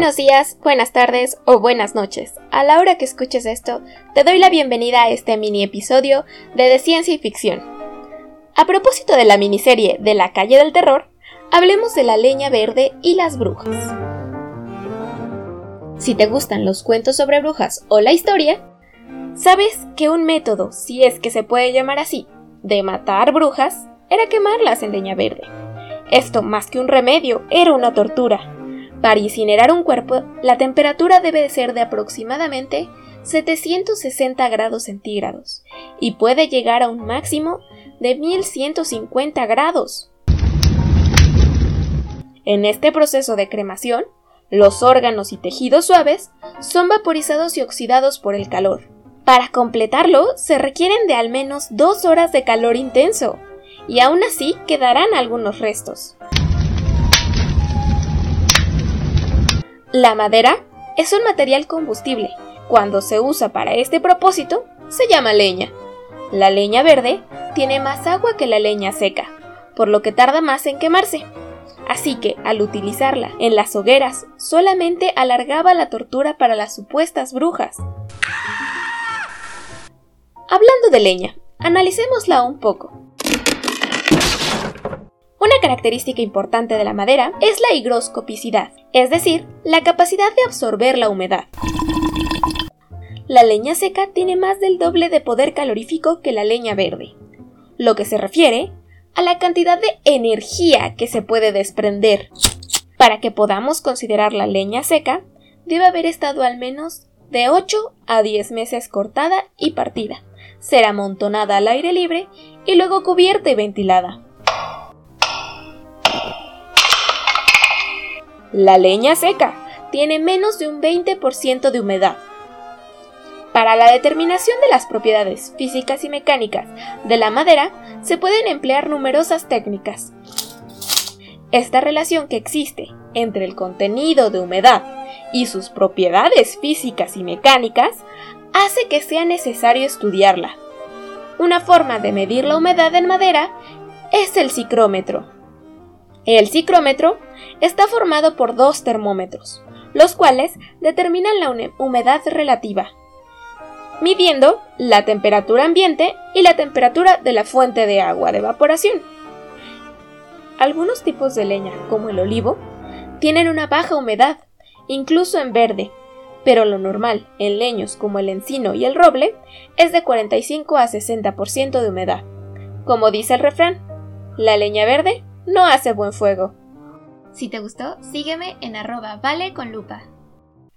Buenos días, buenas tardes o buenas noches. A la hora que escuches esto, te doy la bienvenida a este mini episodio de De Ciencia y Ficción. A propósito de la miniserie de La calle del terror, hablemos de la leña verde y las brujas. Si te gustan los cuentos sobre brujas o la historia, sabes que un método, si es que se puede llamar así, de matar brujas era quemarlas en leña verde. Esto, más que un remedio, era una tortura para incinerar un cuerpo, la temperatura debe ser de aproximadamente 760 grados centígrados y puede llegar a un máximo de 1150 grados. En este proceso de cremación, los órganos y tejidos suaves son vaporizados y oxidados por el calor. Para completarlo, se requieren de al menos dos horas de calor intenso, y aún así quedarán algunos restos. La madera es un material combustible. Cuando se usa para este propósito, se llama leña. La leña verde tiene más agua que la leña seca, por lo que tarda más en quemarse. Así que, al utilizarla en las hogueras, solamente alargaba la tortura para las supuestas brujas. Hablando de leña, analicémosla un poco. Una característica importante de la madera es la higroscopicidad, es decir, la capacidad de absorber la humedad. La leña seca tiene más del doble de poder calorífico que la leña verde, lo que se refiere a la cantidad de energía que se puede desprender. Para que podamos considerar la leña seca, debe haber estado al menos de 8 a 10 meses cortada y partida, ser amontonada al aire libre y luego cubierta y ventilada. La leña seca tiene menos de un 20% de humedad. Para la determinación de las propiedades físicas y mecánicas de la madera se pueden emplear numerosas técnicas. Esta relación que existe entre el contenido de humedad y sus propiedades físicas y mecánicas hace que sea necesario estudiarla. Una forma de medir la humedad en madera es el cicrómetro. El cicrómetro está formado por dos termómetros, los cuales determinan la humedad relativa, midiendo la temperatura ambiente y la temperatura de la fuente de agua de evaporación. Algunos tipos de leña, como el olivo, tienen una baja humedad, incluso en verde, pero lo normal en leños como el encino y el roble es de 45 a 60% de humedad. Como dice el refrán, la leña verde no hace buen fuego. Si te gustó, sígueme en arroba vale con lupa.